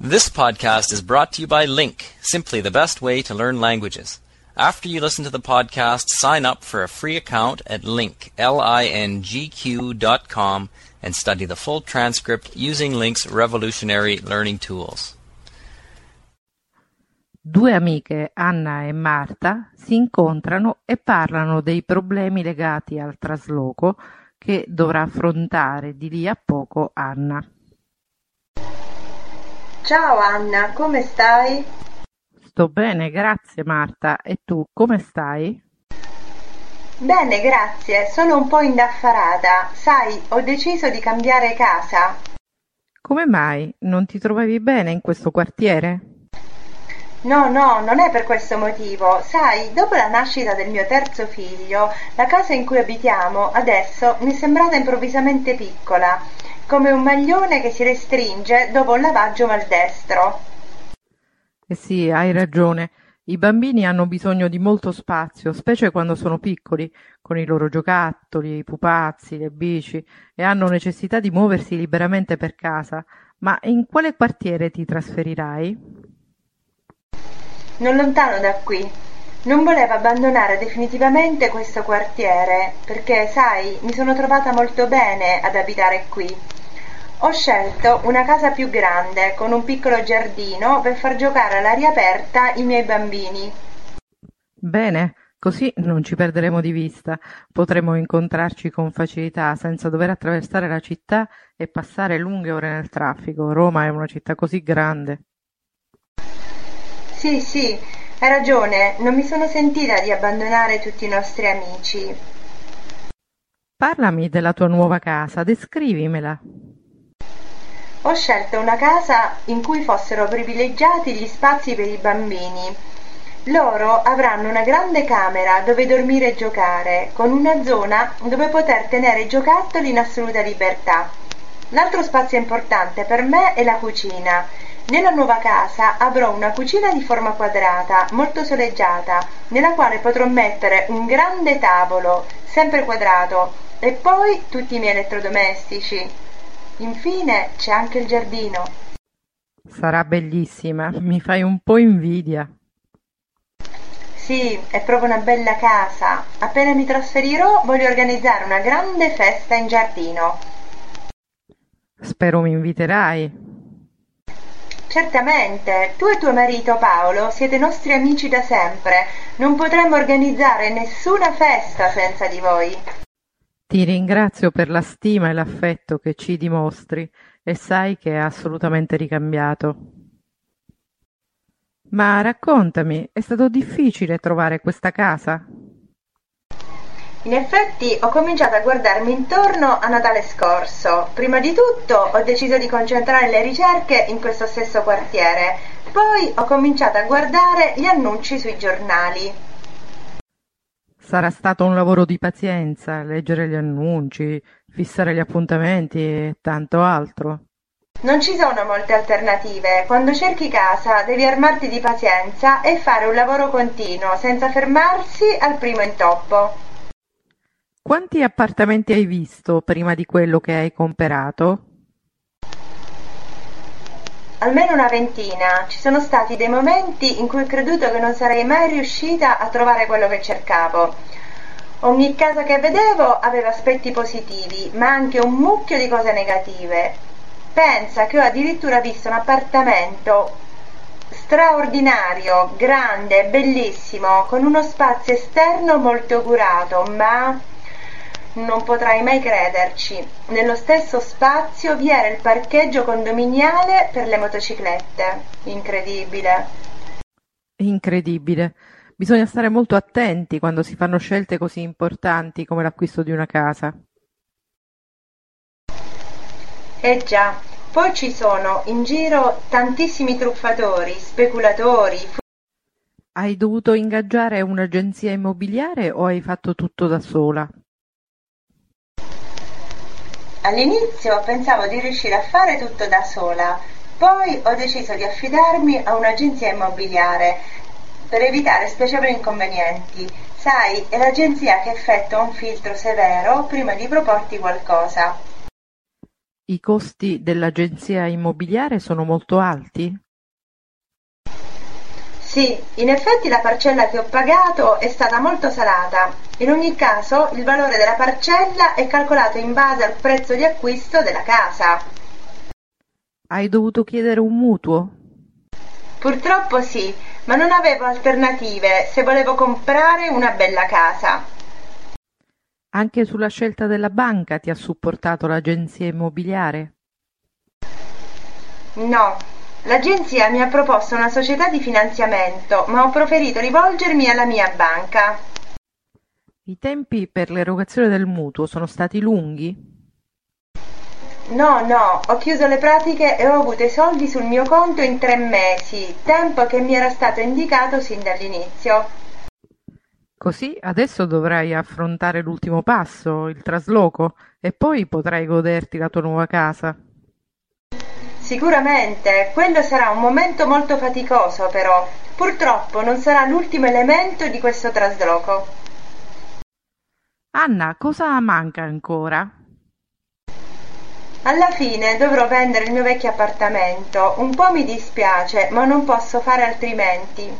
This podcast is brought to you by Link, simply the best way to learn languages. After you listen to the podcast, sign up for a free account at link, L-I-N-G-Q dot com and study the full transcript using Link's revolutionary learning tools. Due amiche, Anna e Marta, si incontrano e parlano dei problemi legati al trasloco che dovrà affrontare di lì a poco Anna. Ciao Anna, come stai? Sto bene, grazie Marta. E tu, come stai? Bene, grazie. Sono un po' indaffarata. Sai, ho deciso di cambiare casa. Come mai? Non ti trovavi bene in questo quartiere? No, no, non è per questo motivo. Sai, dopo la nascita del mio terzo figlio, la casa in cui abitiamo adesso mi è sembrata improvvisamente piccola, come un maglione che si restringe dopo un lavaggio maldestro. Eh sì, hai ragione. I bambini hanno bisogno di molto spazio, specie quando sono piccoli, con i loro giocattoli, i pupazzi, le bici, e hanno necessità di muoversi liberamente per casa. Ma in quale quartiere ti trasferirai? Non lontano da qui. Non volevo abbandonare definitivamente questo quartiere, perché, sai, mi sono trovata molto bene ad abitare qui. Ho scelto una casa più grande, con un piccolo giardino, per far giocare all'aria aperta i miei bambini. Bene, così non ci perderemo di vista. Potremo incontrarci con facilità, senza dover attraversare la città e passare lunghe ore nel traffico. Roma è una città così grande. Sì, sì, hai ragione, non mi sono sentita di abbandonare tutti i nostri amici. Parlami della tua nuova casa, descrivimela. Ho scelto una casa in cui fossero privilegiati gli spazi per i bambini. Loro avranno una grande camera dove dormire e giocare, con una zona dove poter tenere i giocattoli in assoluta libertà. L'altro spazio importante per me è la cucina. Nella nuova casa avrò una cucina di forma quadrata, molto soleggiata, nella quale potrò mettere un grande tavolo, sempre quadrato, e poi tutti i miei elettrodomestici. Infine c'è anche il giardino. Sarà bellissima, mi fai un po' invidia. Sì, è proprio una bella casa. Appena mi trasferirò voglio organizzare una grande festa in giardino. Spero mi inviterai. Certamente, tu e tuo marito Paolo siete nostri amici da sempre. Non potremmo organizzare nessuna festa senza di voi. Ti ringrazio per la stima e l'affetto che ci dimostri e sai che è assolutamente ricambiato. Ma raccontami, è stato difficile trovare questa casa? In effetti ho cominciato a guardarmi intorno a Natale scorso. Prima di tutto ho deciso di concentrare le ricerche in questo stesso quartiere, poi ho cominciato a guardare gli annunci sui giornali. Sarà stato un lavoro di pazienza, leggere gli annunci, fissare gli appuntamenti e tanto altro. Non ci sono molte alternative. Quando cerchi casa devi armarti di pazienza e fare un lavoro continuo, senza fermarsi al primo intoppo. Quanti appartamenti hai visto prima di quello che hai comperato? Almeno una ventina. Ci sono stati dei momenti in cui ho creduto che non sarei mai riuscita a trovare quello che cercavo. Ogni casa che vedevo aveva aspetti positivi, ma anche un mucchio di cose negative. Pensa che ho addirittura visto un appartamento straordinario, grande, bellissimo, con uno spazio esterno molto curato, ma non potrai mai crederci. Nello stesso spazio vi era il parcheggio condominiale per le motociclette. Incredibile. Incredibile. Bisogna stare molto attenti quando si fanno scelte così importanti come l'acquisto di una casa. Eh già, poi ci sono in giro tantissimi truffatori, speculatori. Hai dovuto ingaggiare un'agenzia immobiliare o hai fatto tutto da sola? All'inizio pensavo di riuscire a fare tutto da sola, poi ho deciso di affidarmi a un'agenzia immobiliare per evitare spiacevoli inconvenienti. Sai, è l'agenzia che effettua un filtro severo prima di proporti qualcosa. I costi dell'agenzia immobiliare sono molto alti? Sì, in effetti la parcella che ho pagato è stata molto salata. In ogni caso, il valore della parcella è calcolato in base al prezzo di acquisto della casa. Hai dovuto chiedere un mutuo? Purtroppo sì, ma non avevo alternative se volevo comprare una bella casa. Anche sulla scelta della banca ti ha supportato l'agenzia immobiliare? No, l'agenzia mi ha proposto una società di finanziamento, ma ho preferito rivolgermi alla mia banca. I tempi per l'erogazione del mutuo sono stati lunghi? No, no, ho chiuso le pratiche e ho avuto i soldi sul mio conto in tre mesi, tempo che mi era stato indicato sin dall'inizio. Così adesso dovrai affrontare l'ultimo passo, il trasloco, e poi potrai goderti la tua nuova casa. Sicuramente, quello sarà un momento molto faticoso però. Purtroppo non sarà l'ultimo elemento di questo trasloco. Anna, cosa manca ancora? Alla fine dovrò vendere il mio vecchio appartamento. Un po' mi dispiace, ma non posso fare altrimenti.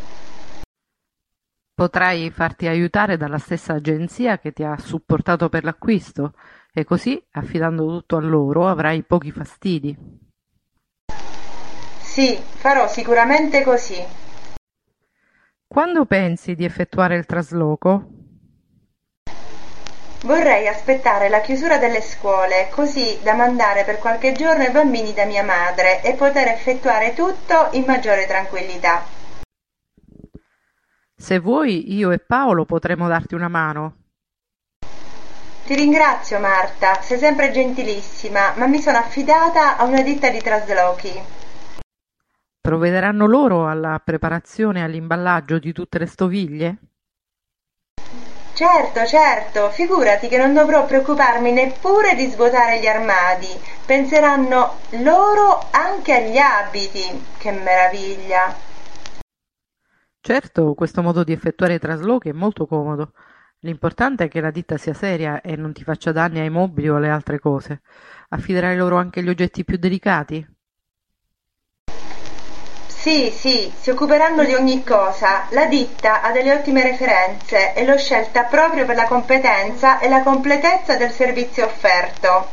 Potrai farti aiutare dalla stessa agenzia che ti ha supportato per l'acquisto e così, affidando tutto a loro, avrai pochi fastidi. Sì, farò sicuramente così. Quando pensi di effettuare il trasloco? Vorrei aspettare la chiusura delle scuole, così da mandare per qualche giorno i bambini da mia madre e poter effettuare tutto in maggiore tranquillità. Se vuoi, io e Paolo potremo darti una mano. Ti ringrazio, Marta, sei sempre gentilissima, ma mi sono affidata a una ditta di traslochi. Provvederanno loro alla preparazione e all'imballaggio di tutte le stoviglie? Certo, certo, figurati che non dovrò preoccuparmi neppure di svuotare gli armadi. Penseranno loro anche agli abiti. Che meraviglia! Certo, questo modo di effettuare i traslochi è molto comodo. L'importante è che la ditta sia seria e non ti faccia danni ai mobili o alle altre cose. Affiderai loro anche gli oggetti più delicati? Sì, sì, si occuperanno di ogni cosa. La ditta ha delle ottime referenze e l'ho scelta proprio per la competenza e la completezza del servizio offerto.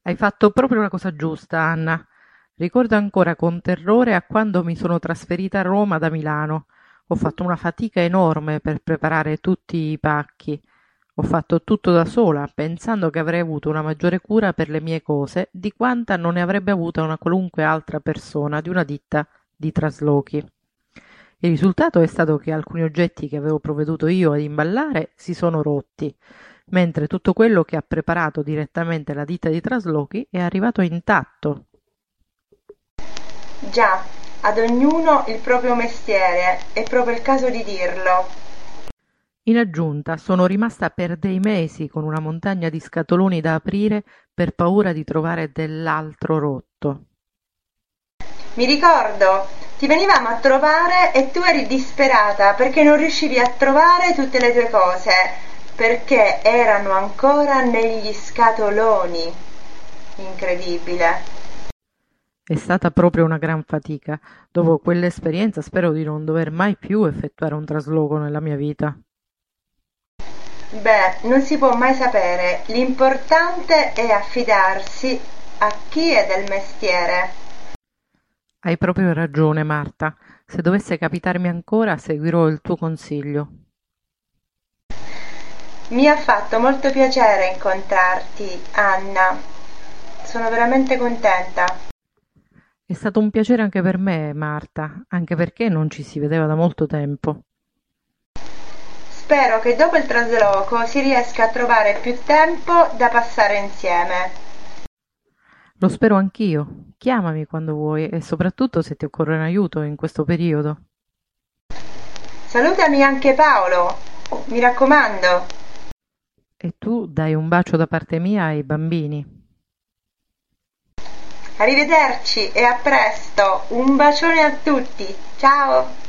Hai fatto proprio la cosa giusta, Anna. Ricordo ancora con terrore a quando mi sono trasferita a Roma da Milano. Ho fatto una fatica enorme per preparare tutti i pacchi. Ho fatto tutto da sola, pensando che avrei avuto una maggiore cura per le mie cose di quanta non ne avrebbe avuta una qualunque altra persona di una ditta di traslochi. Il risultato è stato che alcuni oggetti che avevo provveduto io ad imballare si sono rotti, mentre tutto quello che ha preparato direttamente la ditta di traslochi è arrivato intatto Già, ad ognuno il proprio mestiere, è proprio il caso di dirlo. In aggiunta, sono rimasta per dei mesi con una montagna di scatoloni da aprire per paura di trovare dell'altro rotto. Mi ricordo, ti venivamo a trovare e tu eri disperata perché non riuscivi a trovare tutte le tue cose, perché erano ancora negli scatoloni. Incredibile. È stata proprio una gran fatica. Dopo quell'esperienza spero di non dover mai più effettuare un trasloco nella mia vita. Beh, non si può mai sapere. L'importante è affidarsi a chi è del mestiere. Hai proprio ragione, Marta. Se dovesse capitarmi ancora, seguirò il tuo consiglio. Mi ha fatto molto piacere incontrarti, Anna. Sono veramente contenta. È stato un piacere anche per me, Marta, anche perché non ci si vedeva da molto tempo. Spero che dopo il trasloco si riesca a trovare più tempo da passare insieme. Lo spero anch'io. Chiamami quando vuoi e soprattutto se ti occorre un aiuto in questo periodo. Salutami anche Paolo, mi raccomando. E tu dai un bacio da parte mia ai bambini. Arrivederci e a presto. Un bacione a tutti. Ciao.